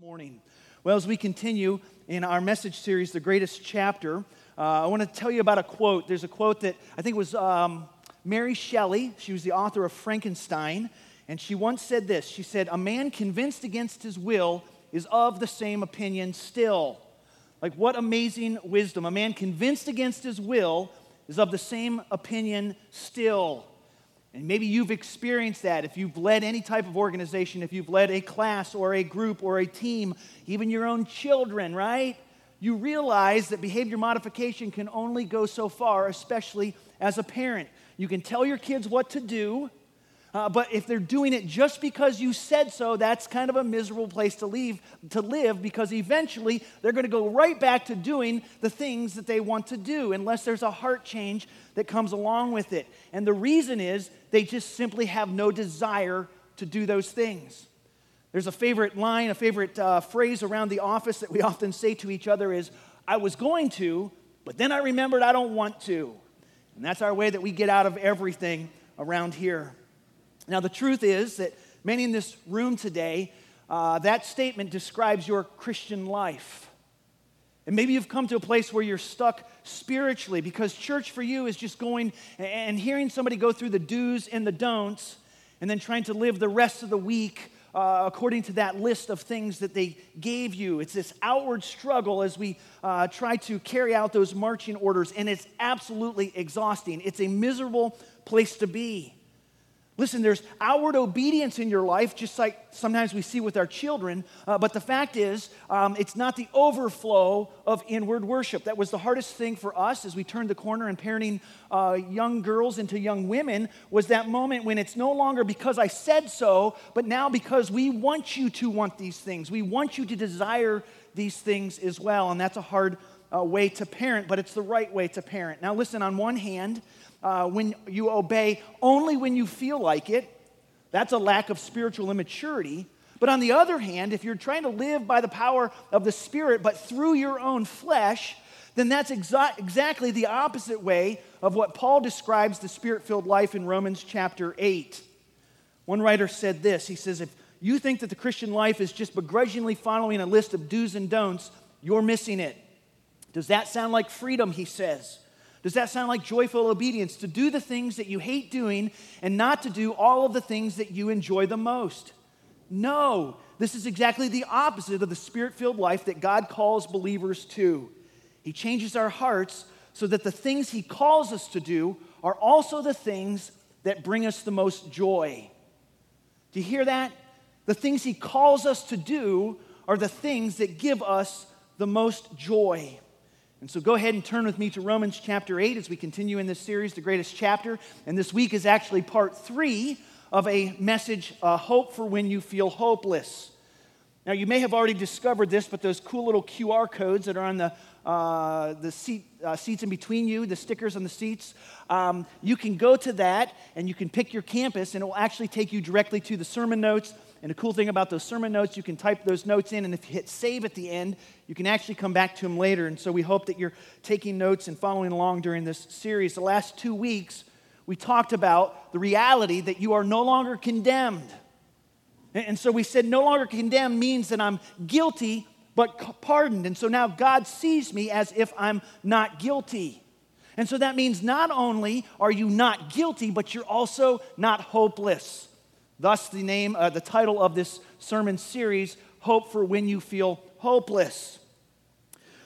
morning. Well, as we continue in our message series, The Greatest Chapter, uh, I want to tell you about a quote. There's a quote that I think was um, Mary Shelley. She was the author of Frankenstein. And she once said this She said, A man convinced against his will is of the same opinion still. Like, what amazing wisdom. A man convinced against his will is of the same opinion still. And maybe you've experienced that if you've led any type of organization, if you've led a class or a group or a team, even your own children, right? You realize that behavior modification can only go so far, especially as a parent. You can tell your kids what to do, uh, but if they're doing it just because you said so, that's kind of a miserable place to leave to live because eventually they're going to go right back to doing the things that they want to do unless there's a heart change that comes along with it. And the reason is they just simply have no desire to do those things. There's a favorite line, a favorite uh, phrase around the office that we often say to each other is, I was going to, but then I remembered I don't want to. And that's our way that we get out of everything around here. Now, the truth is that many in this room today, uh, that statement describes your Christian life. And maybe you've come to a place where you're stuck spiritually because church for you is just going and hearing somebody go through the do's and the don'ts and then trying to live the rest of the week uh, according to that list of things that they gave you. It's this outward struggle as we uh, try to carry out those marching orders, and it's absolutely exhausting. It's a miserable place to be. Listen, there's outward obedience in your life, just like sometimes we see with our children. Uh, but the fact is, um, it's not the overflow of inward worship. That was the hardest thing for us as we turned the corner in parenting uh, young girls into young women. Was that moment when it's no longer because I said so, but now because we want you to want these things. We want you to desire these things as well, and that's a hard uh, way to parent, but it's the right way to parent. Now, listen. On one hand uh, when you obey only when you feel like it, that's a lack of spiritual immaturity. But on the other hand, if you're trying to live by the power of the Spirit, but through your own flesh, then that's exa- exactly the opposite way of what Paul describes the Spirit filled life in Romans chapter 8. One writer said this He says, If you think that the Christian life is just begrudgingly following a list of do's and don'ts, you're missing it. Does that sound like freedom? He says. Does that sound like joyful obedience? To do the things that you hate doing and not to do all of the things that you enjoy the most? No, this is exactly the opposite of the spirit filled life that God calls believers to. He changes our hearts so that the things He calls us to do are also the things that bring us the most joy. Do you hear that? The things He calls us to do are the things that give us the most joy. And so go ahead and turn with me to Romans chapter 8 as we continue in this series, The Greatest Chapter. And this week is actually part three of a message, uh, Hope for When You Feel Hopeless. Now, you may have already discovered this, but those cool little QR codes that are on the, uh, the seat, uh, seats in between you, the stickers on the seats, um, you can go to that and you can pick your campus, and it will actually take you directly to the sermon notes and the cool thing about those sermon notes, you can type those notes in, and if you hit save at the end, you can actually come back to them later. And so we hope that you're taking notes and following along during this series. The last two weeks, we talked about the reality that you are no longer condemned. And so we said, no longer condemned means that I'm guilty but pardoned. And so now God sees me as if I'm not guilty. And so that means not only are you not guilty, but you're also not hopeless. Thus, the name, uh, the title of this sermon series, Hope for When You Feel Hopeless.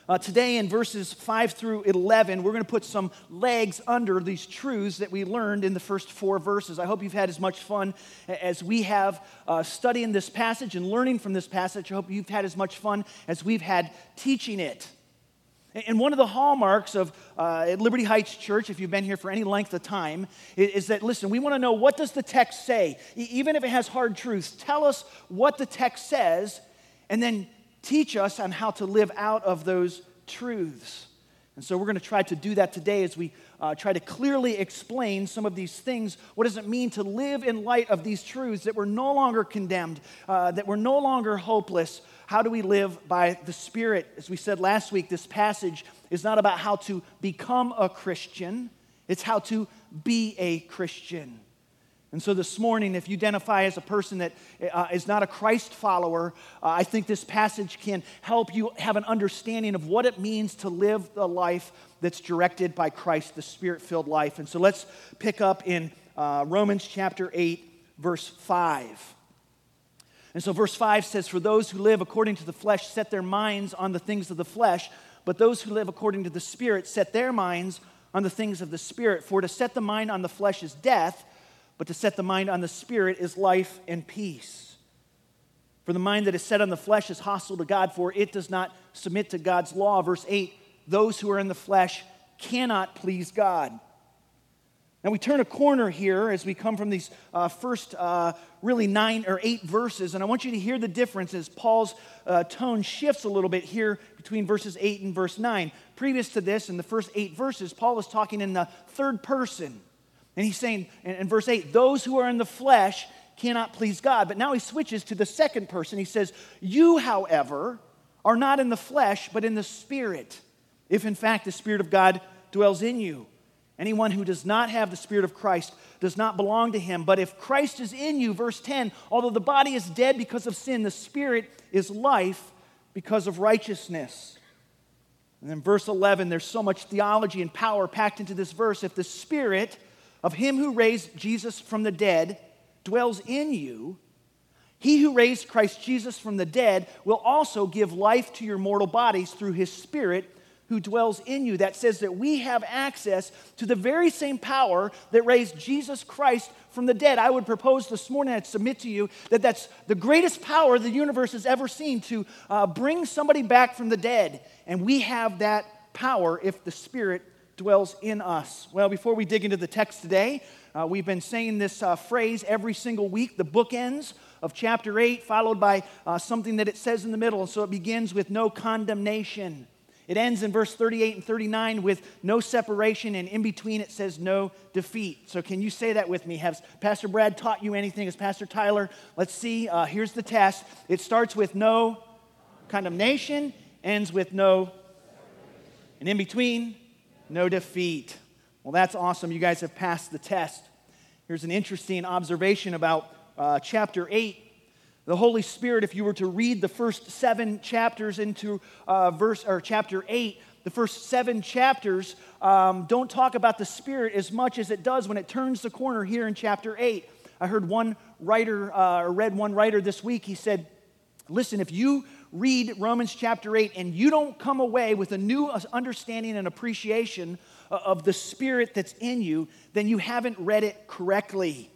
Uh, today, in verses 5 through 11, we're going to put some legs under these truths that we learned in the first four verses. I hope you've had as much fun as we have uh, studying this passage and learning from this passage. I hope you've had as much fun as we've had teaching it. And one of the hallmarks of uh, at Liberty Heights Church, if you've been here for any length of time, is, is that listen, we want to know what does the text say, even if it has hard truths. Tell us what the text says, and then teach us on how to live out of those truths. And so we're going to try to do that today as we uh, try to clearly explain some of these things. What does it mean to live in light of these truths that we're no longer condemned, uh, that we're no longer hopeless, how do we live by the Spirit? As we said last week, this passage is not about how to become a Christian, it's how to be a Christian. And so this morning, if you identify as a person that uh, is not a Christ follower, uh, I think this passage can help you have an understanding of what it means to live the life that's directed by Christ, the spirit filled life. And so let's pick up in uh, Romans chapter 8, verse 5. And so verse 5 says, For those who live according to the flesh set their minds on the things of the flesh, but those who live according to the Spirit set their minds on the things of the Spirit. For to set the mind on the flesh is death but to set the mind on the Spirit is life and peace. For the mind that is set on the flesh is hostile to God, for it does not submit to God's law. Verse 8 those who are in the flesh cannot please God. Now we turn a corner here as we come from these uh, first uh, really nine or eight verses, and I want you to hear the difference as Paul's uh, tone shifts a little bit here between verses 8 and verse 9. Previous to this, in the first eight verses, Paul was talking in the third person. And he's saying in, in verse 8, those who are in the flesh cannot please God. But now he switches to the second person. He says, You, however, are not in the flesh, but in the Spirit, if in fact the Spirit of God dwells in you. Anyone who does not have the Spirit of Christ does not belong to him. But if Christ is in you, verse 10, although the body is dead because of sin, the Spirit is life because of righteousness. And then verse 11, there's so much theology and power packed into this verse. If the Spirit of him who raised Jesus from the dead dwells in you, he who raised Christ Jesus from the dead will also give life to your mortal bodies through his Spirit who dwells in you. That says that we have access to the very same power that raised Jesus Christ from the dead. I would propose this morning, I'd submit to you that that's the greatest power the universe has ever seen to uh, bring somebody back from the dead. And we have that power if the Spirit dwells in us. Well, before we dig into the text today, uh, we've been saying this uh, phrase every single week, the bookends of chapter 8, followed by uh, something that it says in the middle. So it begins with no condemnation. It ends in verse 38 and 39 with no separation, and in between it says no defeat. So, can you say that with me? Has Pastor Brad taught you anything? Has Pastor Tyler? Let's see. Uh, here's the test. It starts with no condemnation, ends with no, and in between, no defeat. Well, that's awesome. You guys have passed the test. Here's an interesting observation about uh, chapter 8. The Holy Spirit, if you were to read the first seven chapters into uh, verse or chapter 8, the first seven chapters um, don't talk about the Spirit as much as it does when it turns the corner here in chapter 8. I heard one writer, uh, or read one writer this week, he said, Listen, if you read Romans chapter 8 and you don't come away with a new understanding and appreciation of the Spirit that's in you, then you haven't read it correctly.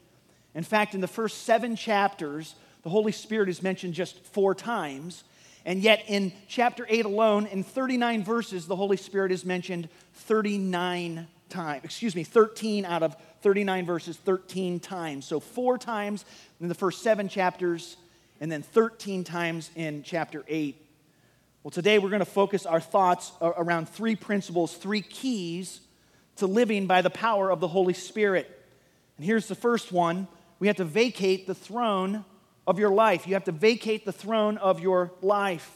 In fact, in the first seven chapters, the Holy Spirit is mentioned just four times. And yet, in chapter 8 alone, in 39 verses, the Holy Spirit is mentioned 39 times. Excuse me, 13 out of 39 verses, 13 times. So, four times in the first seven chapters, and then 13 times in chapter 8. Well, today we're going to focus our thoughts around three principles, three keys to living by the power of the Holy Spirit. And here's the first one we have to vacate the throne of your life. You have to vacate the throne of your life.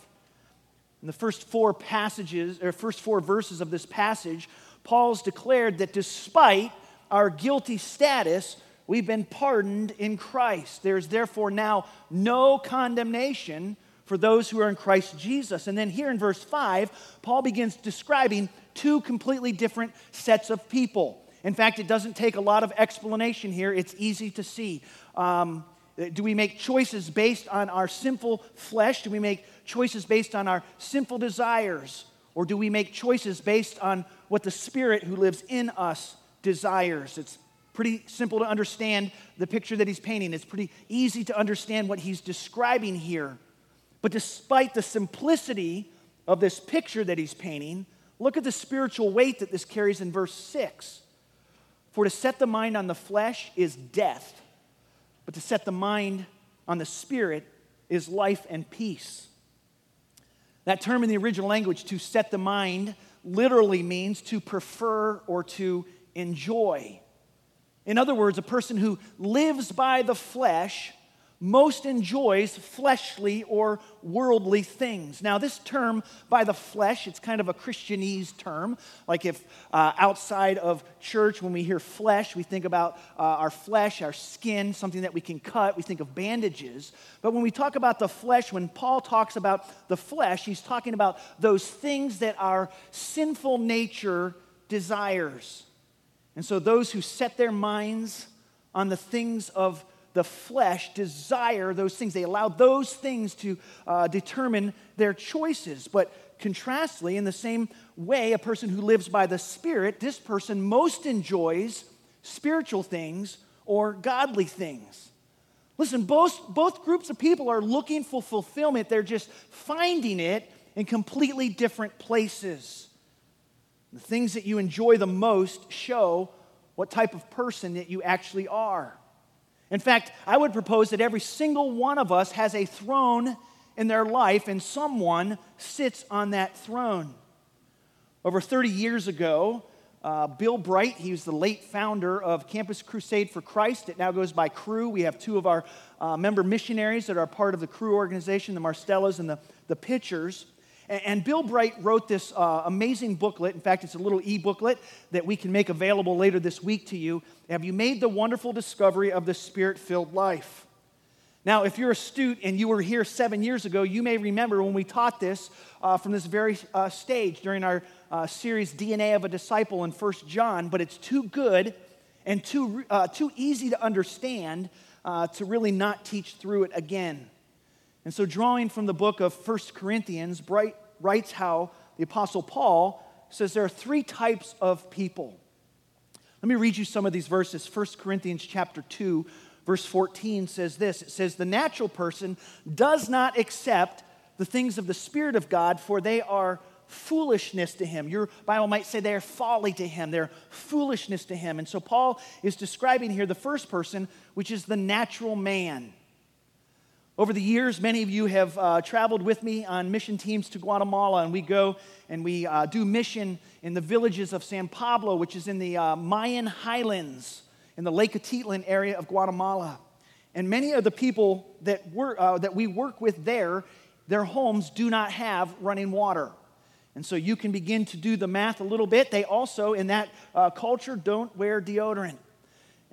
In the first four passages, or first four verses of this passage, Paul's declared that despite our guilty status, We've been pardoned in Christ. There's therefore now no condemnation for those who are in Christ Jesus. And then here in verse 5, Paul begins describing two completely different sets of people. In fact, it doesn't take a lot of explanation here, it's easy to see. Um, do we make choices based on our sinful flesh? Do we make choices based on our sinful desires? Or do we make choices based on what the Spirit who lives in us desires? It's Pretty simple to understand the picture that he's painting. It's pretty easy to understand what he's describing here. But despite the simplicity of this picture that he's painting, look at the spiritual weight that this carries in verse 6. For to set the mind on the flesh is death, but to set the mind on the spirit is life and peace. That term in the original language, to set the mind, literally means to prefer or to enjoy. In other words, a person who lives by the flesh most enjoys fleshly or worldly things. Now, this term by the flesh, it's kind of a Christianese term. Like if uh, outside of church, when we hear flesh, we think about uh, our flesh, our skin, something that we can cut. We think of bandages. But when we talk about the flesh, when Paul talks about the flesh, he's talking about those things that our sinful nature desires. And so those who set their minds on the things of the flesh desire those things. They allow those things to uh, determine their choices. But contrastly, in the same way, a person who lives by the Spirit, this person most enjoys spiritual things or godly things. Listen, both, both groups of people are looking for fulfillment, they're just finding it in completely different places. The things that you enjoy the most show what type of person that you actually are. In fact, I would propose that every single one of us has a throne in their life, and someone sits on that throne. Over 30 years ago, uh, Bill Bright, he was the late founder of Campus Crusade for Christ. It now goes by Cru. We have two of our uh, member missionaries that are part of the Cru organization, the Marstellas and the, the Pitchers. And Bill Bright wrote this uh, amazing booklet. In fact, it's a little e booklet that we can make available later this week to you. Have you made the wonderful discovery of the spirit filled life? Now, if you're astute and you were here seven years ago, you may remember when we taught this uh, from this very uh, stage during our uh, series DNA of a Disciple in First John, but it's too good and too, uh, too easy to understand uh, to really not teach through it again. And so, drawing from the book of First Corinthians, Bright writes how the Apostle Paul says there are three types of people. Let me read you some of these verses. First Corinthians chapter 2, verse 14 says this. It says, The natural person does not accept the things of the Spirit of God, for they are foolishness to him. Your Bible might say they are folly to him, they're foolishness to him. And so Paul is describing here the first person, which is the natural man. Over the years, many of you have uh, traveled with me on mission teams to Guatemala, and we go and we uh, do mission in the villages of San Pablo, which is in the uh, Mayan highlands in the Lake Atitlan area of Guatemala. And many of the people that, uh, that we work with there, their homes do not have running water. And so you can begin to do the math a little bit. They also, in that uh, culture, don't wear deodorant.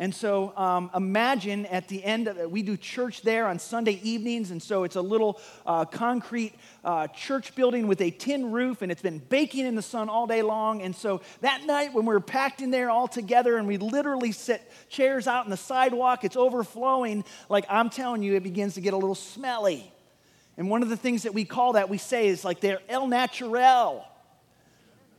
And so um, imagine at the end, of, we do church there on Sunday evenings. And so it's a little uh, concrete uh, church building with a tin roof, and it's been baking in the sun all day long. And so that night, when we're packed in there all together and we literally sit chairs out on the sidewalk, it's overflowing. Like I'm telling you, it begins to get a little smelly. And one of the things that we call that, we say, is like they're el natural.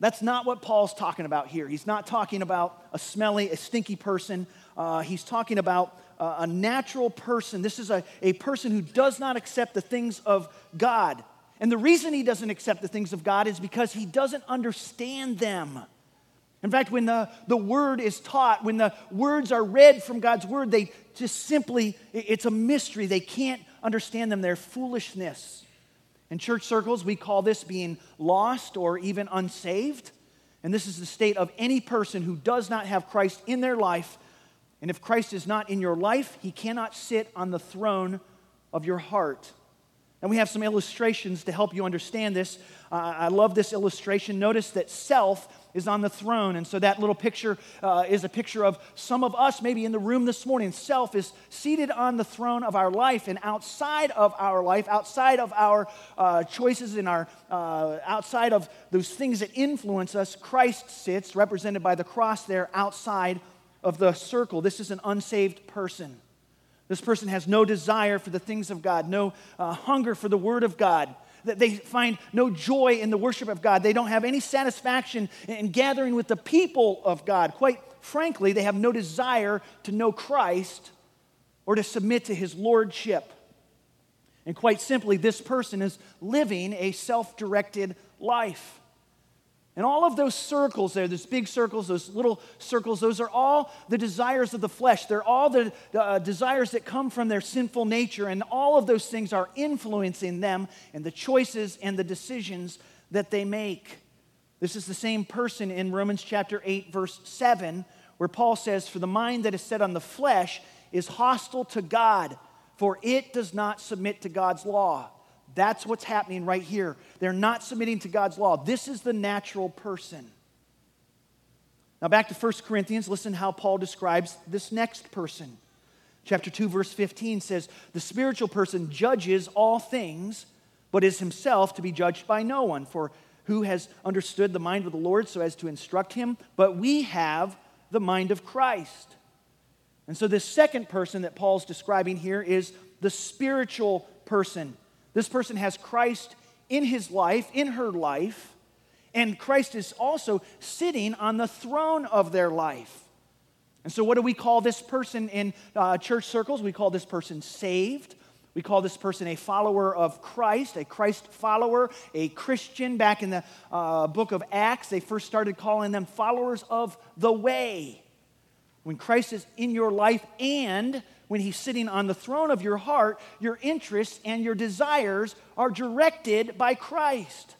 That's not what Paul's talking about here. He's not talking about a smelly, a stinky person. Uh, he's talking about uh, a natural person. This is a, a person who does not accept the things of God. And the reason he doesn't accept the things of God is because he doesn't understand them. In fact, when the, the word is taught, when the words are read from God's word, they just simply, it's a mystery. They can't understand them. They're foolishness. In church circles, we call this being lost or even unsaved. And this is the state of any person who does not have Christ in their life and if Christ is not in your life, he cannot sit on the throne of your heart. And we have some illustrations to help you understand this. Uh, I love this illustration. Notice that self is on the throne. And so that little picture uh, is a picture of some of us, maybe in the room this morning. Self is seated on the throne of our life, and outside of our life, outside of our uh, choices and our uh, outside of those things that influence us, Christ sits, represented by the cross there, outside of the circle. This is an unsaved person. This person has no desire for the things of God, no uh, hunger for the Word of God. That they find no joy in the worship of God. They don't have any satisfaction in gathering with the people of God. Quite frankly, they have no desire to know Christ or to submit to his lordship. And quite simply, this person is living a self directed life. And all of those circles there, those big circles, those little circles, those are all the desires of the flesh. They're all the uh, desires that come from their sinful nature. And all of those things are influencing them and the choices and the decisions that they make. This is the same person in Romans chapter 8, verse 7, where Paul says, For the mind that is set on the flesh is hostile to God for it does not submit to God's law. That's what's happening right here. They're not submitting to God's law. This is the natural person. Now, back to 1 Corinthians, listen how Paul describes this next person. Chapter 2, verse 15 says, The spiritual person judges all things, but is himself to be judged by no one. For who has understood the mind of the Lord so as to instruct him? But we have the mind of Christ. And so, this second person that Paul's describing here is the spiritual person. This person has Christ in his life, in her life, and Christ is also sitting on the throne of their life. And so, what do we call this person in uh, church circles? We call this person saved. We call this person a follower of Christ, a Christ follower, a Christian. Back in the uh, book of Acts, they first started calling them followers of the way. When Christ is in your life and when he's sitting on the throne of your heart, your interests and your desires are directed by Christ.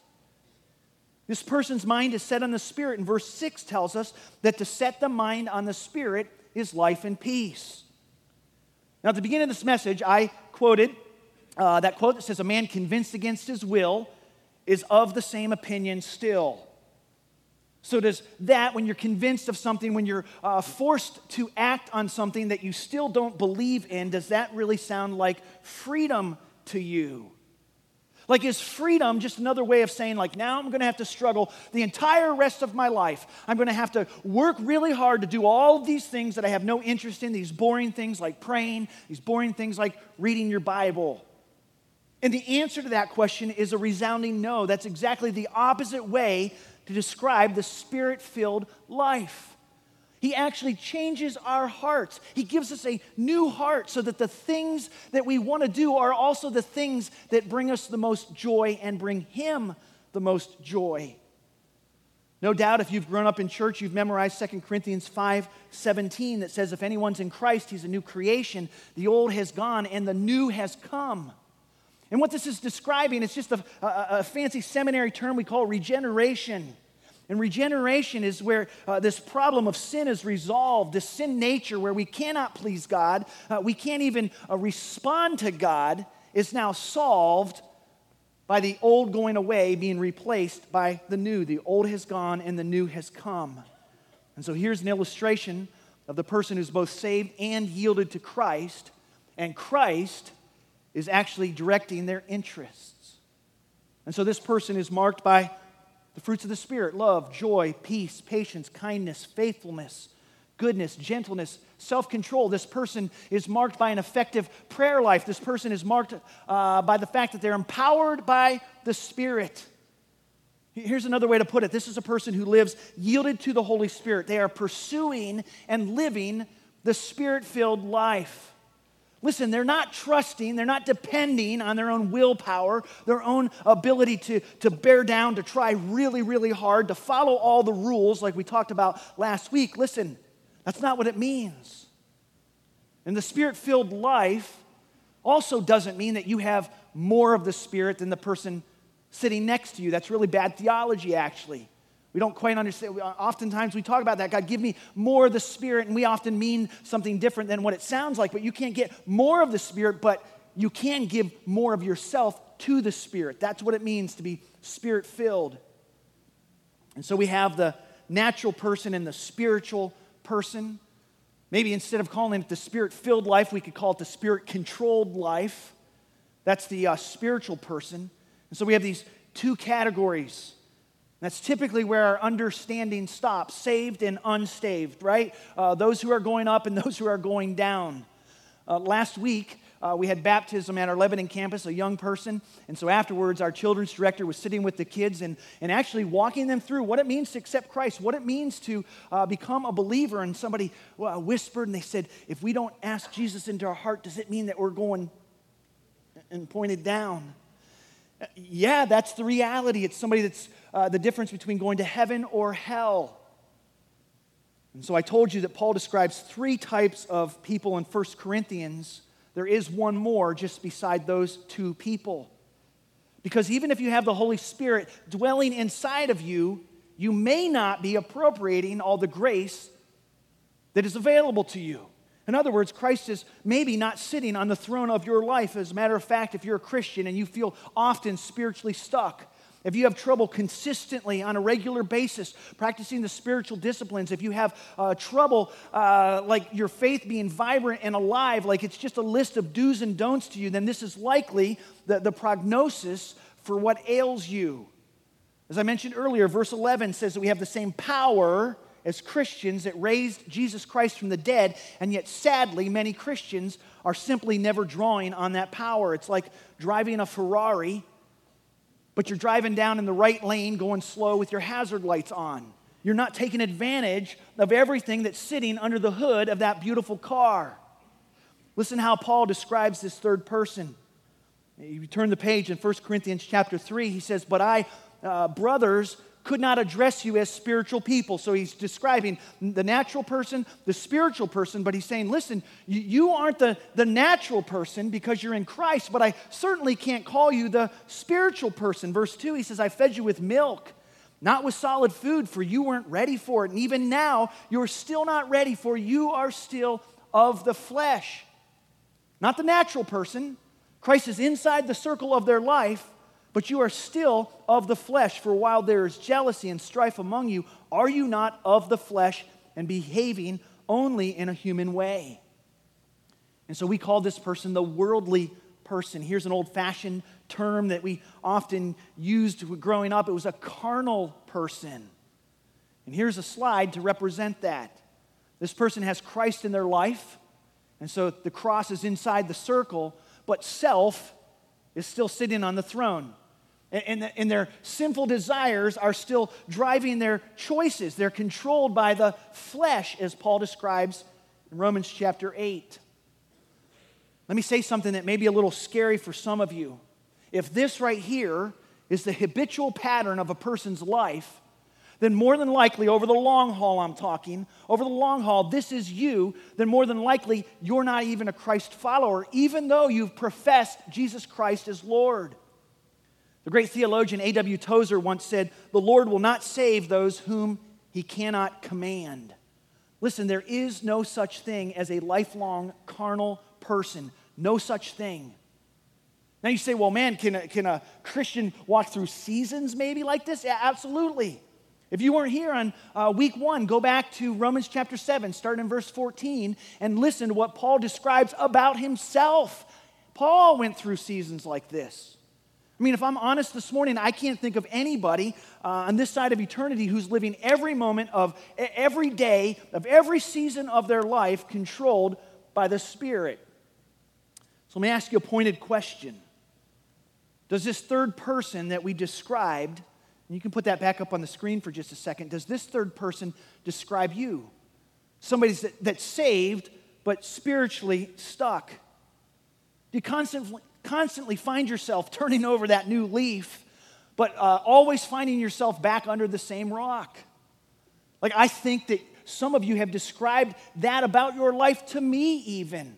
This person's mind is set on the Spirit, and verse 6 tells us that to set the mind on the Spirit is life and peace. Now, at the beginning of this message, I quoted uh, that quote that says, A man convinced against his will is of the same opinion still. So, does that, when you're convinced of something, when you're uh, forced to act on something that you still don't believe in, does that really sound like freedom to you? Like, is freedom just another way of saying, like, now I'm to have to struggle the entire rest of my life? I'm to have to work really hard to do all these things that I have no interest in, these boring things like praying, these boring things like reading your Bible. And the answer to that question is a resounding no. That's exactly the opposite way to describe the spirit filled life. He actually changes our hearts. He gives us a new heart so that the things that we want to do are also the things that bring us the most joy and bring Him the most joy. No doubt, if you've grown up in church, you've memorized 2 Corinthians 5 17 that says, If anyone's in Christ, he's a new creation. The old has gone and the new has come. And what this is describing, it's just a, a, a fancy seminary term we call regeneration. And regeneration is where uh, this problem of sin is resolved, this sin nature where we cannot please God, uh, we can't even uh, respond to God, is now solved by the old going away being replaced by the new. The old has gone and the new has come. And so here's an illustration of the person who's both saved and yielded to Christ, and Christ is actually directing their interests. And so this person is marked by the fruits of the Spirit love, joy, peace, patience, kindness, faithfulness, goodness, gentleness, self control. This person is marked by an effective prayer life. This person is marked uh, by the fact that they're empowered by the Spirit. Here's another way to put it this is a person who lives yielded to the Holy Spirit. They are pursuing and living the Spirit filled life. Listen, they're not trusting, they're not depending on their own willpower, their own ability to, to bear down, to try really, really hard, to follow all the rules like we talked about last week. Listen, that's not what it means. And the spirit filled life also doesn't mean that you have more of the spirit than the person sitting next to you. That's really bad theology, actually. We don't quite understand. Oftentimes we talk about that. God, give me more of the Spirit, and we often mean something different than what it sounds like. But you can't get more of the Spirit, but you can give more of yourself to the Spirit. That's what it means to be Spirit filled. And so we have the natural person and the spiritual person. Maybe instead of calling it the Spirit filled life, we could call it the Spirit controlled life. That's the uh, spiritual person. And so we have these two categories that's typically where our understanding stops saved and unsaved, right? Uh, those who are going up and those who are going down. Uh, last week, uh, we had baptism at our Lebanon campus, a young person. And so afterwards, our children's director was sitting with the kids and, and actually walking them through what it means to accept Christ, what it means to uh, become a believer. And somebody uh, whispered and they said, If we don't ask Jesus into our heart, does it mean that we're going and pointed down? Uh, yeah, that's the reality. It's somebody that's uh, the difference between going to heaven or hell. And so I told you that Paul describes three types of people in 1 Corinthians. There is one more just beside those two people. Because even if you have the Holy Spirit dwelling inside of you, you may not be appropriating all the grace that is available to you. In other words, Christ is maybe not sitting on the throne of your life. As a matter of fact, if you're a Christian and you feel often spiritually stuck, if you have trouble consistently on a regular basis practicing the spiritual disciplines, if you have uh, trouble uh, like your faith being vibrant and alive, like it's just a list of do's and don'ts to you, then this is likely the, the prognosis for what ails you. As I mentioned earlier, verse 11 says that we have the same power as Christians that raised Jesus Christ from the dead, and yet sadly, many Christians are simply never drawing on that power. It's like driving a Ferrari but you're driving down in the right lane going slow with your hazard lights on. You're not taking advantage of everything that's sitting under the hood of that beautiful car. Listen how Paul describes this third person. You turn the page in 1 Corinthians chapter 3, he says, But I, uh, brothers, could not address you as spiritual people. So he's describing the natural person, the spiritual person, but he's saying, listen, you, aren't the, the natural person because you're in Christ, but I certainly can't call you the spiritual person. Verse 2, he says, I fed you with milk, not with solid food, for you weren't ready for it. And even now, you're still not ready, for you are still of the flesh. Not the natural person. Christ is inside the circle of their life but you are still of the flesh, for while there is jealousy and strife among you, are you not of the flesh and behaving only in a human way? And so we call this person the worldly person. Here's an old fashioned term that we often used growing up it was a carnal person. And here's a slide to represent that. This person has Christ in their life, and so the cross is inside the circle, but self is still sitting on the throne and, and, their sinful desires are still driving their choices. They're controlled by the flesh, as Paul describes in Romans chapter 8. Let me say something that may be a little scary for some of you. If this right here is the habitual pattern of a person's life, then more than likely, over the long haul, I'm talking, over the long haul, this is you, then more than likely, you're not even a Christ follower, even though you've professed Jesus Christ as Lord. The great theologian A.W. Tozer once said, The Lord will not save those whom he cannot command. Listen, there is no such thing as a lifelong carnal person. No such thing. Now you say, well, man, can a, can a Christian walk through seasons maybe like this? Yeah, absolutely. If you weren't here on uh, week one, go back to Romans chapter 7, start in verse 14, and listen to what Paul describes about himself. Paul went through seasons like this. I mean, if I'm honest this morning, I can't think of anybody uh, on this side of eternity who's living every moment of every day of every season of their life controlled by the Spirit. So let me ask you a pointed question. Does this third person that we described, and you can put that back up on the screen for just a second, does this third person describe you? Somebody that, that's saved but spiritually stuck. Do you constantly, constantly find yourself turning over that new leaf, but uh, always finding yourself back under the same rock. Like, I think that some of you have described that about your life to me, even.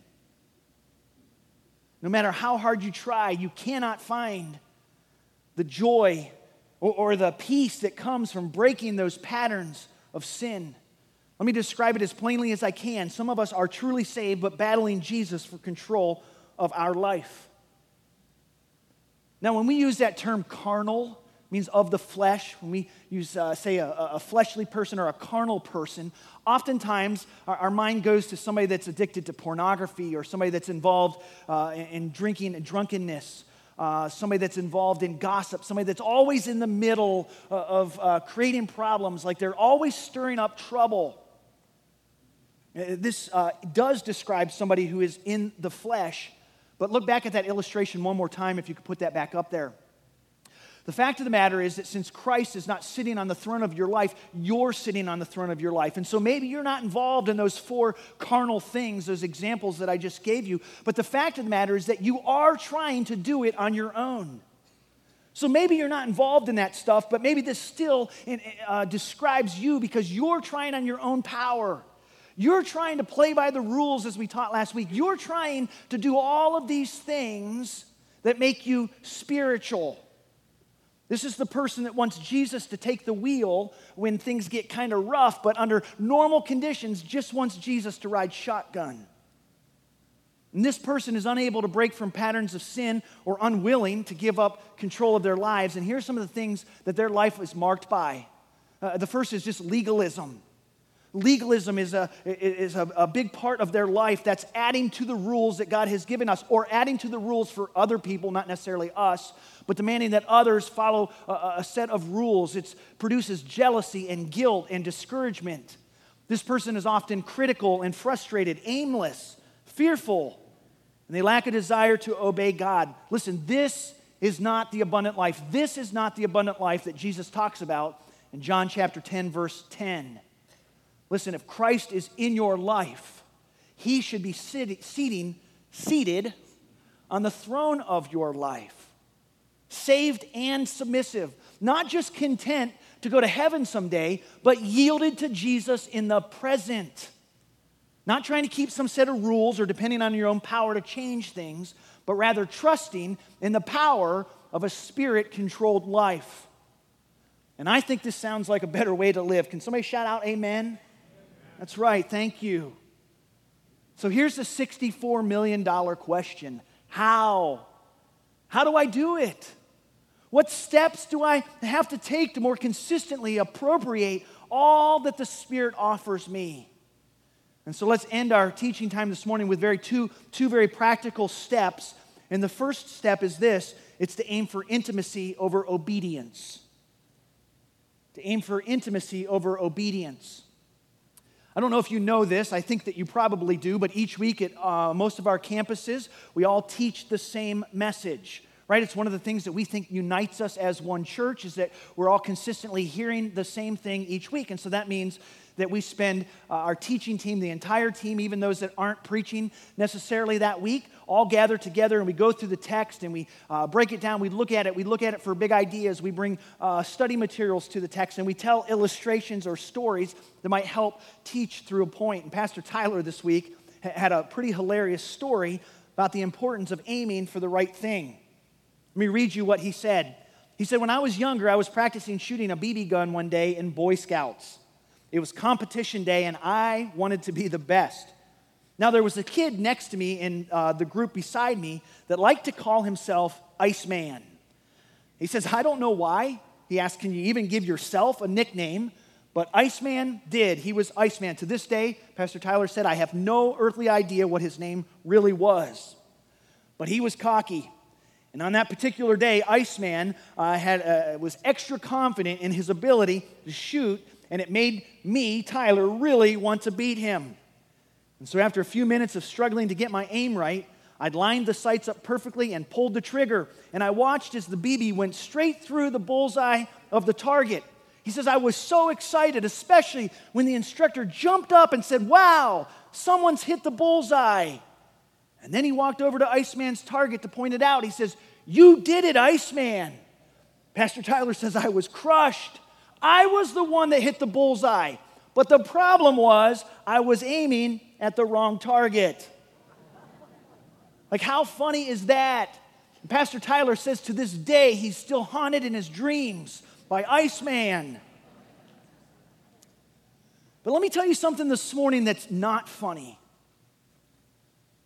No matter how hard you try, you cannot find the joy or, or the peace that comes from breaking those patterns of sin. Let me describe it as plainly as I can. Some of us are truly saved, but battling Jesus for control of our life. Now, when we use that term carnal, means of the flesh, when we use, uh, say, a, a, fleshly person or a carnal person, oftentimes our, our, mind goes to somebody that's addicted to pornography or somebody that's involved uh, in, in, drinking and drunkenness. Uh, somebody that's involved in gossip, somebody that's always in the middle uh, of uh, creating problems, like they're always stirring up trouble. Uh, this does describe somebody who is in the flesh, but look back at that illustration one more time if you could put that back up there. The fact of the matter is that since Christ is not sitting on the throne of your life, you're sitting on the throne of your life. And so maybe you're not involved in those four carnal things, those examples that I just gave you. But the fact of the matter is that you are trying to do it on your own. So maybe you're not involved in that stuff, but maybe this still uh, describes you because you're trying on your own power. You're trying to play by the rules as we taught last week. You're trying to do all of these things that make you spiritual. This is the person that wants Jesus to take the wheel when things get kind of rough, but under normal conditions, just wants Jesus to ride shotgun. And this person is unable to break from patterns of sin or unwilling to give up control of their lives. And here's some of the things that their life is marked by. Uh, the first is just legalism. Legalism is, a, is a, a big part of their life that's adding to the rules that God has given us, or adding to the rules for other people, not necessarily us, but demanding that others follow a, a set of rules. It produces jealousy and guilt and discouragement. This person is often critical and frustrated, aimless, fearful, and they lack a desire to obey God. Listen, this is not the abundant life. This is not the abundant life that Jesus talks about in John chapter 10, verse 10. Listen, if Christ is in your life, he should be sit- seating, seated on the throne of your life, saved and submissive, not just content to go to heaven someday, but yielded to Jesus in the present. Not trying to keep some set of rules or depending on your own power to change things, but rather trusting in the power of a spirit controlled life. And I think this sounds like a better way to live. Can somebody shout out amen? That's right, thank you. So here's the $64 million question How? How do I do it? What steps do I have to take to more consistently appropriate all that the Spirit offers me? And so let's end our teaching time this morning with very two, two very practical steps. And the first step is this it's to aim for intimacy over obedience. To aim for intimacy over obedience. I don't know if you know this, I think that you probably do, but each week at uh, most of our campuses, we all teach the same message right? It's one of the things that we think unites us as one church is that we're all consistently hearing the same thing each week. And so that means that we spend uh, our teaching team, the entire team, even those that aren't preaching necessarily that week, all gather together and we go through the text and we uh, break it down. We look at it. We look at it for big ideas. We bring uh, study materials to the text and we tell illustrations or stories that might help teach through a point. And Pastor Tyler this week had a pretty hilarious story about the importance of aiming for the right thing. Let me read you what he said. He said, When I was younger, I was practicing shooting a BB gun one day in Boy Scouts. It was competition day, and I wanted to be the best. Now, there was a kid next to me in uh, the group beside me that liked to call himself Iceman. He says, I don't know why. He asked, Can you even give yourself a nickname? But Iceman did. He was Iceman. To this day, Pastor Tyler said, I have no earthly idea what his name really was. But he was cocky. And on that particular day, Iceman uh, had, uh, was extra confident in his ability to shoot and it made me, Tyler, really want to beat him. And so, after a few minutes of struggling to get my aim right, I'd lined the sights up perfectly and pulled the trigger. And I watched as the BB went straight through the bullseye of the target. He says, I was so excited, especially when the instructor jumped up and said, Wow, someone's hit the bullseye. And then he walked over to Iceman's target to point it out. He says, You did it, Iceman. Pastor Tyler says, I was crushed. I was the one that hit the bullseye. But the problem was, I was aiming at the wrong target. Like, how funny is that? And Pastor Tyler says to this day, he's still haunted in his dreams by Iceman. But let me tell you something this morning that's not funny.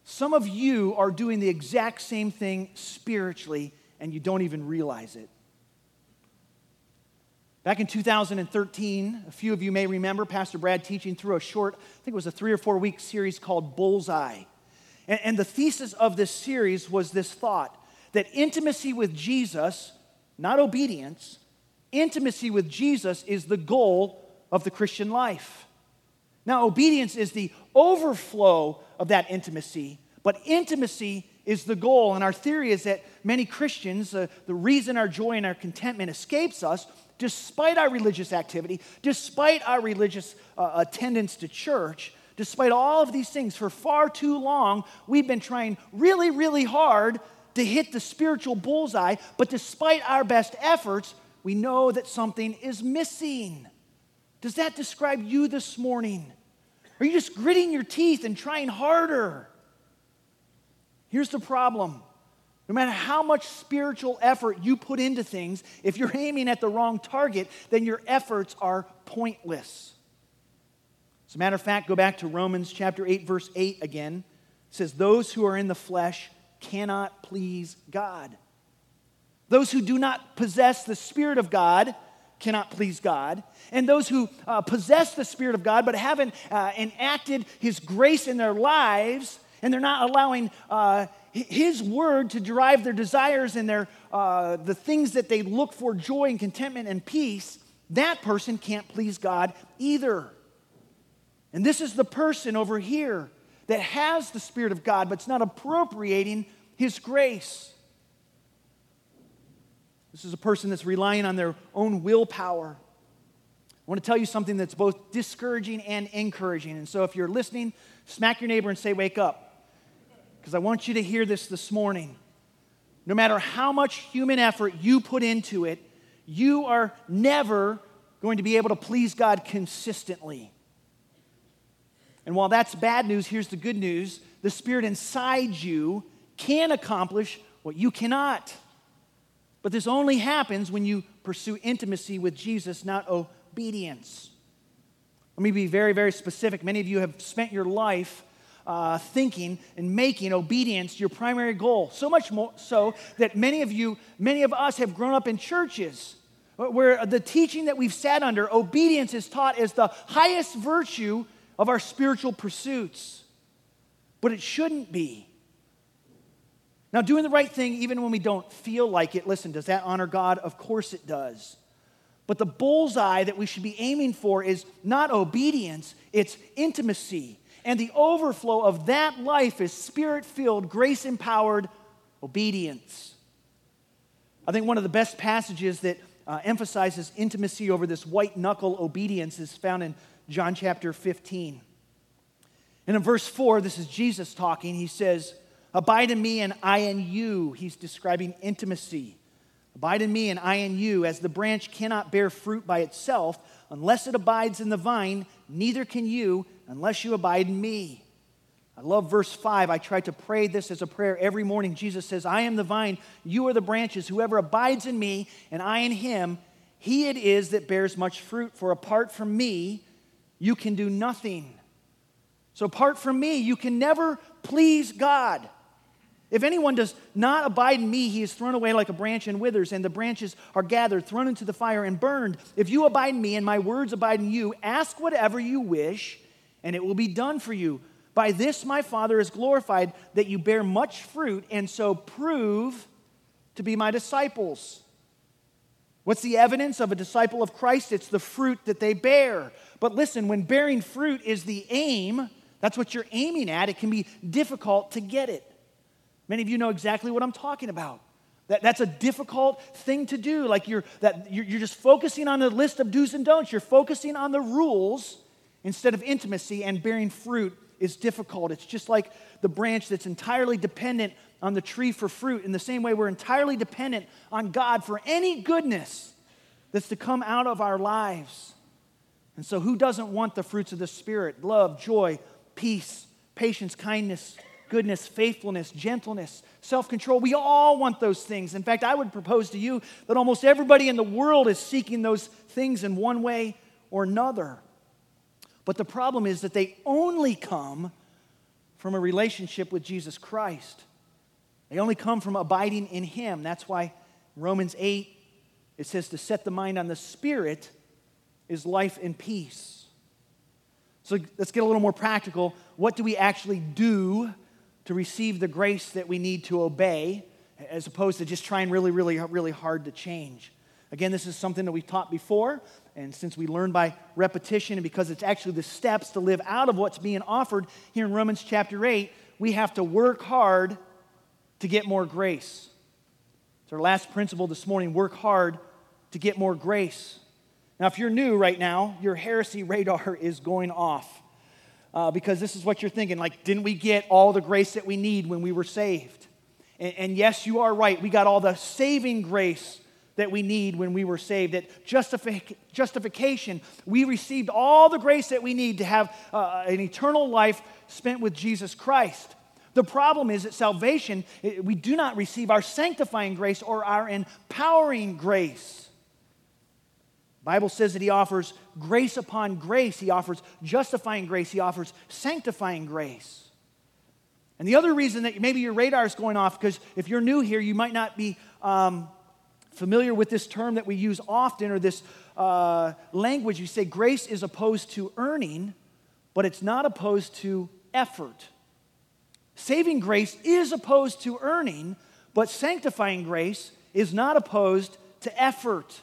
Some of you are doing the exact same thing spiritually, and you don't even realize it. Back in 2013, a few of you may remember Pastor Brad teaching through a short, I think it was a three or four week series called Bullseye. And, and the thesis of this series was this thought that intimacy with Jesus, not obedience, intimacy with Jesus is the goal of the Christian life. Now, obedience is the overflow of that intimacy, but intimacy is the goal. And our theory is that many Christians, uh, the reason our joy and our contentment escapes us despite our religious activity, despite our religious uh, attendance to church, despite all of these things, for far too long, we've been trying really, really hard to hit the spiritual bullseye, but despite our best efforts, we know that something is missing. Does that describe you this morning? Are you just gritting your teeth and trying harder? Here's the problem no matter how much spiritual effort you put into things, if you're aiming at the wrong target, then your efforts are pointless. As a matter of fact, go back to Romans chapter 8, verse 8 again. says, Those who are in the flesh cannot please God. Those who do not possess the Spirit of God cannot please God. And those who uh, possess the Spirit of God but haven't uh, enacted His grace in their lives, and they're not allowing uh, His word to drive their desires and their, uh, the things that they look for joy and contentment and peace, that person can't please God either. And this is the person over here that has the Spirit of God but's not appropriating His grace. This is a person that's relying on their own willpower. I want to tell you something that's both discouraging and encouraging. And so if you're listening, smack your neighbor and say, Wake up. Because I want you to hear this this morning. No matter how much human effort you put into it, you are never going to be able to please God consistently. And while that's bad news, here's the good news the Spirit inside you can accomplish what you cannot. But this only happens when you pursue intimacy with Jesus, not obedience. Let me be very, very specific. Many of you have spent your life uh, thinking and making obedience your primary goal. So much more so that many of you, many of us have grown up in churches where the teaching that we've sat under, obedience is taught as the highest virtue of our spiritual pursuits. But it shouldn't be. Now, doing the right thing, even when we don't feel like it, listen, does that honor God? Of course it does. But the bullseye that we should be aiming for is not obedience, it's intimacy. And the overflow of that life is spirit filled, grace empowered obedience. I think one of the best passages that uh, emphasizes intimacy over this white knuckle obedience is found in John chapter 15. And in verse 4, this is Jesus talking. He says, Abide in me and I in you. He's describing intimacy. Abide in me and I in you. As the branch cannot bear fruit by itself unless it abides in the vine, neither can you unless you abide in me. I love verse 5. I try to pray this as a prayer every morning. Jesus says, I am the vine, you are the branches. Whoever abides in me and I in him, he it is that bears much fruit. For apart from me, you can do nothing. So, apart from me, you can never please God. If anyone does not abide in me, he is thrown away like a branch and withers, and the branches are gathered, thrown into the fire, and burned. If you abide in me, and my words abide in you, ask whatever you wish, and it will be done for you. By this my Father is glorified, that you bear much fruit, and so prove to be my disciples. What's the evidence of a disciple of Christ? It's the fruit that they bear. But listen, when bearing fruit is the aim, that's what you're aiming at, it can be difficult to get it. Many of you know exactly what I'm talking about. That, that's a difficult thing to do. Like you're, that you're, you're just focusing on the list of do's and don'ts. You're focusing on the rules instead of intimacy, and bearing fruit is difficult. It's just like the branch that's entirely dependent on the tree for fruit. In the same way, we're entirely dependent on God for any goodness that's to come out of our lives. And so, who doesn't want the fruits of the Spirit? Love, joy, peace, patience, kindness, goodness, faithfulness, gentleness, self control. We all want those things. In fact, I would propose to you that almost everybody in the world is seeking those things in one way or another. But the problem is that they only come from a relationship with Jesus Christ. They only come from abiding in Him. That's why Romans 8, it says to set the mind on the Spirit is life and peace. So let's get a little more practical. What do we actually do to receive the grace that we need to obey, as opposed to just trying really, really, really hard to change. Again, this is something that we've taught before, and since we learn by repetition, and because it's actually the steps to live out of what's being offered here in Romans chapter 8, we have to work hard to get more grace. It's our last principle this morning work hard to get more grace. Now, if you're new right now, your heresy radar is going off uh, because this is what you're thinking like, didn't we get all the grace that we need when we were saved? And, and yes, you are right. We got all the saving grace that we need when we were saved. At justific- justification, we received all the grace that we need to have uh, an eternal life spent with Jesus Christ. The problem is that salvation, we do not receive our sanctifying grace or our empowering grace. Bible says that he offers grace upon grace. He offers justifying grace. He offers sanctifying grace. And the other reason that maybe your radar is going off, because if you're new here, you might not be um, familiar with this term that we use often or this uh, language. You say grace is opposed to earning, but it's not opposed to effort. Saving grace is opposed to earning, but sanctifying grace is not opposed to effort.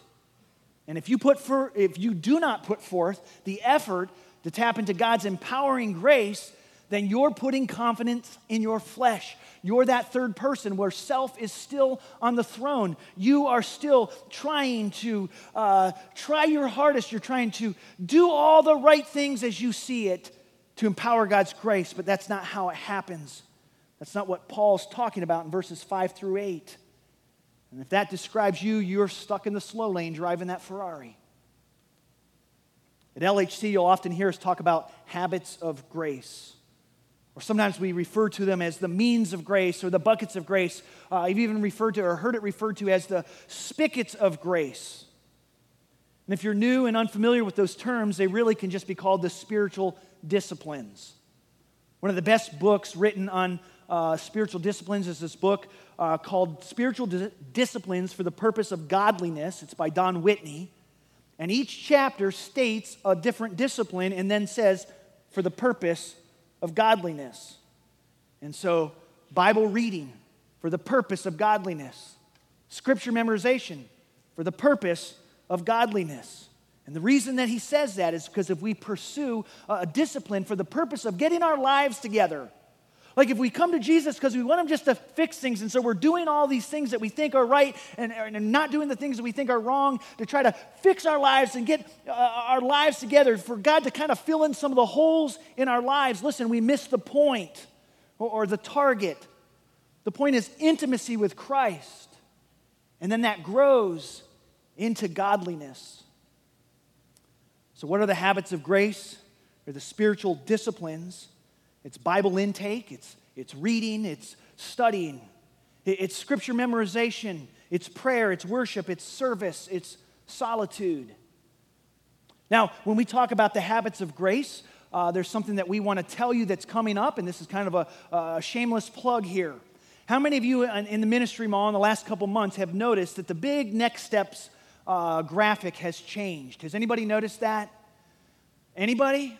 And if you, put for, if you do not put forth the effort to tap into God's empowering grace, then you're putting confidence in your flesh. You're that third person where self is still on the throne. You are still trying to uh, try your hardest. You're trying to do all the right things as you see it to empower God's grace, but that's not how it happens. That's not what Paul's talking about in verses 5 through 8. And if that describes you, you're stuck in the slow lane driving that Ferrari. At LHC, you'll often hear us talk about habits of grace. Or sometimes we refer to them as the means of grace or the buckets of grace. Uh, I've even referred to or heard it referred to as the spigots of grace. And if you're new and unfamiliar with those terms, they really can just be called the spiritual disciplines. One of the best books written on uh, spiritual disciplines is this book uh, called Spiritual Di- Disciplines for the Purpose of Godliness. It's by Don Whitney. And each chapter states a different discipline and then says, for the purpose of godliness. And so, Bible reading for the purpose of godliness, scripture memorization for the purpose of godliness. And the reason that he says that is because if we pursue a discipline for the purpose of getting our lives together, like if we come to Jesus because we want him just to fix things, and so we're doing all these things that we think are right and, and not doing the things that we think are wrong to try to fix our lives and get uh, our lives together, for God to kind of fill in some of the holes in our lives, listen, we miss the point or, or the target. The point is intimacy with Christ. And then that grows into godliness. So, what are the habits of grace or the spiritual disciplines? It's Bible intake, it's, it's reading, it's studying, it's scripture memorization, it's prayer, it's worship, it's service, it's solitude. Now, when we talk about the habits of grace, uh, there's something that we want to tell you that's coming up, and this is kind of a, a shameless plug here. How many of you in the ministry mall in the last couple months have noticed that the big next steps uh, graphic has changed? Has anybody noticed that? Anybody?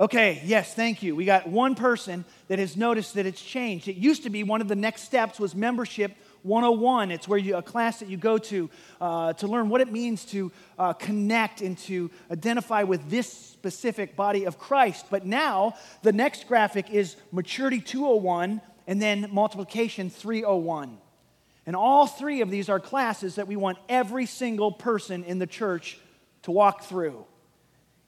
Okay, yes, thank you. We got one person that has noticed that it's changed. It used to be one of the next steps was membership 101. It's where you, a class that you go to uh, to learn what it means to uh, connect and to identify with this specific body of Christ. But now the next graphic is maturity 201 and then multiplication 301. And all three of these are classes that we want every single person in the church to walk through.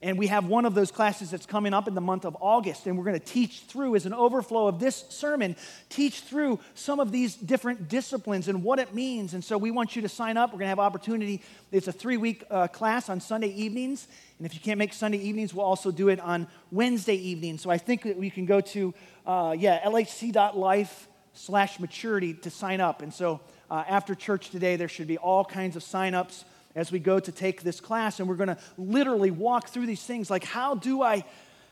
And we have one of those classes that's coming up in the month of August. And we're going to teach through, as an overflow of this sermon, teach through some of these different disciplines and what it means. And so we want you to sign up. We're going to have opportunity. It's a three week uh, class on Sunday evenings. And if you can't make Sunday evenings, we'll also do it on Wednesday evenings. So I think that we can go to, uh, yeah, lhc.life slash maturity to sign up. And so uh, after church today, there should be all kinds of sign ups as we go to take this class, and we're going to literally walk through these things like, how do I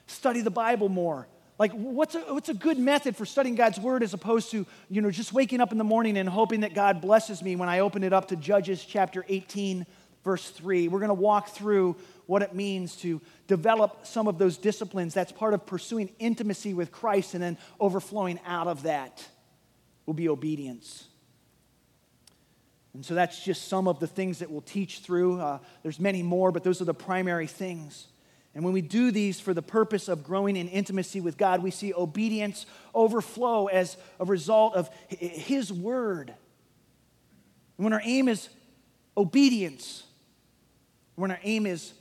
study the Bible more? Like, what's a, what's a good method for studying God's Word as opposed to, you know, just waking up in the morning and hoping that God blesses me when I open it up to Judges chapter 18, verse 3. We're going to walk through what it means to develop some of those disciplines. That's part of pursuing intimacy with Christ, and then overflowing out of that will be obedience. And so that's just some of the things that we'll teach through. Uh, there's many more, but those are the primary things. And when we do these for the purpose of growing in intimacy with God, we see obedience overflow as a result of His word. And when our aim is obedience, when our aim is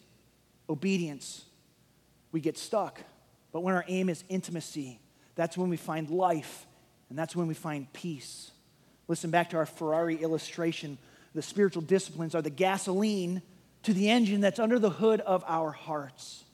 obedience, we get stuck. But when our aim is intimacy, that's when we find life and that's when we find peace. Listen back to our Ferrari illustration. The spiritual disciplines are the gasoline to the engine that's under the hood of our hearts.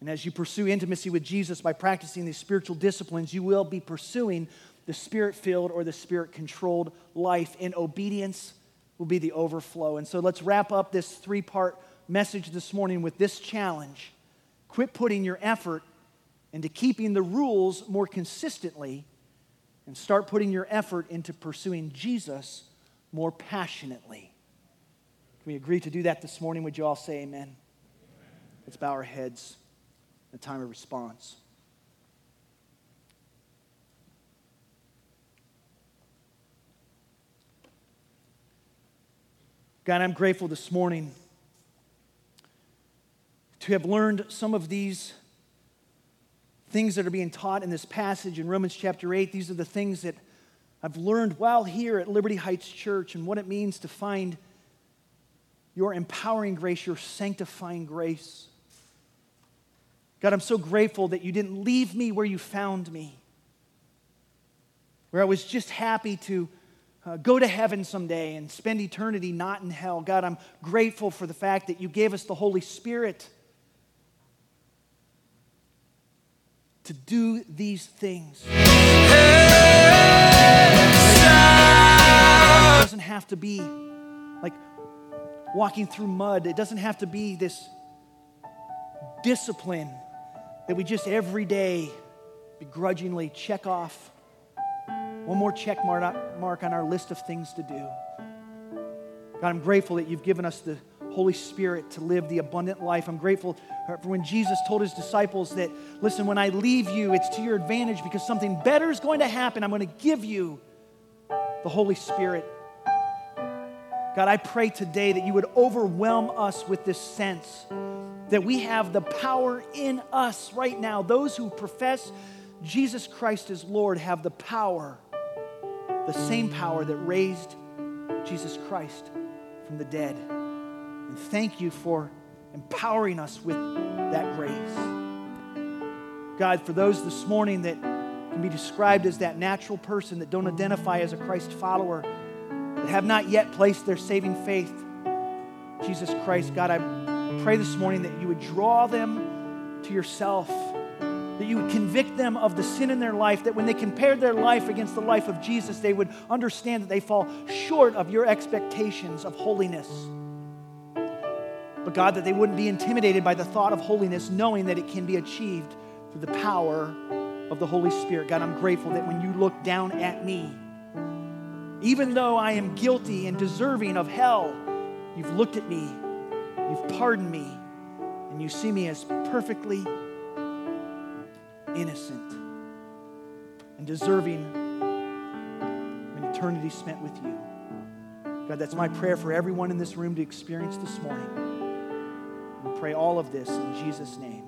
And as you pursue intimacy with Jesus by practicing these spiritual disciplines, you will be pursuing the spirit filled or the spirit controlled life. and obedience will be the overflow. And so let's wrap up this three part message this morning with this challenge quit putting your effort into keeping the rules more consistently and start putting your effort into pursuing Jesus more passionately. Can we agree to do that this morning? Would you all say amen? Let's bow our heads in a time of response. God, I'm grateful this morning to have learned some of these things that are being taught in this passage in Romans chapter 8. These are the things that I've learned while here at Liberty Heights Church and what it means to find your empowering grace, your sanctifying grace. God, I'm so grateful that you didn't leave me where you found me, where I was just happy to uh, go to heaven someday and spend eternity not in hell. God, I'm grateful for the fact that you gave us the Holy Spirit to do these things. It doesn't have to be like walking through mud, it doesn't have to be this discipline that we just every day begrudgingly check off one more check mark on our list of things to do. God, I'm grateful that you've given us the Holy Spirit to live the abundant life. I'm grateful for when Jesus told his disciples that, listen, when I leave you, it's to your advantage because something better is going to happen. I'm going to give you the Holy Spirit. God, I pray today that you would overwhelm us with this sense that we have the power in us right now. Those who profess Jesus Christ as Lord have the power the same power that raised Jesus Christ from the dead. And thank you for empowering us with that grace. God, for those this morning that can be described as that natural person that don't identify as a Christ follower, that have not yet placed their saving faith, Jesus Christ, God, I pray this morning that you would draw them to yourself that you would convict them of the sin in their life, that when they compared their life against the life of Jesus, they would understand that they fall short of your expectations of holiness. But God, that they wouldn't be intimidated by the thought of holiness, knowing that it can be achieved through the power of the Holy Spirit. God, I'm grateful that when you look down at me, even though I am guilty and deserving of hell, you've looked at me, you've pardoned me, and you see me as perfectly innocent and deserving of an eternity spent with you. God, that's my prayer for everyone in this room to experience this morning. Pray all of this in Jesus' name.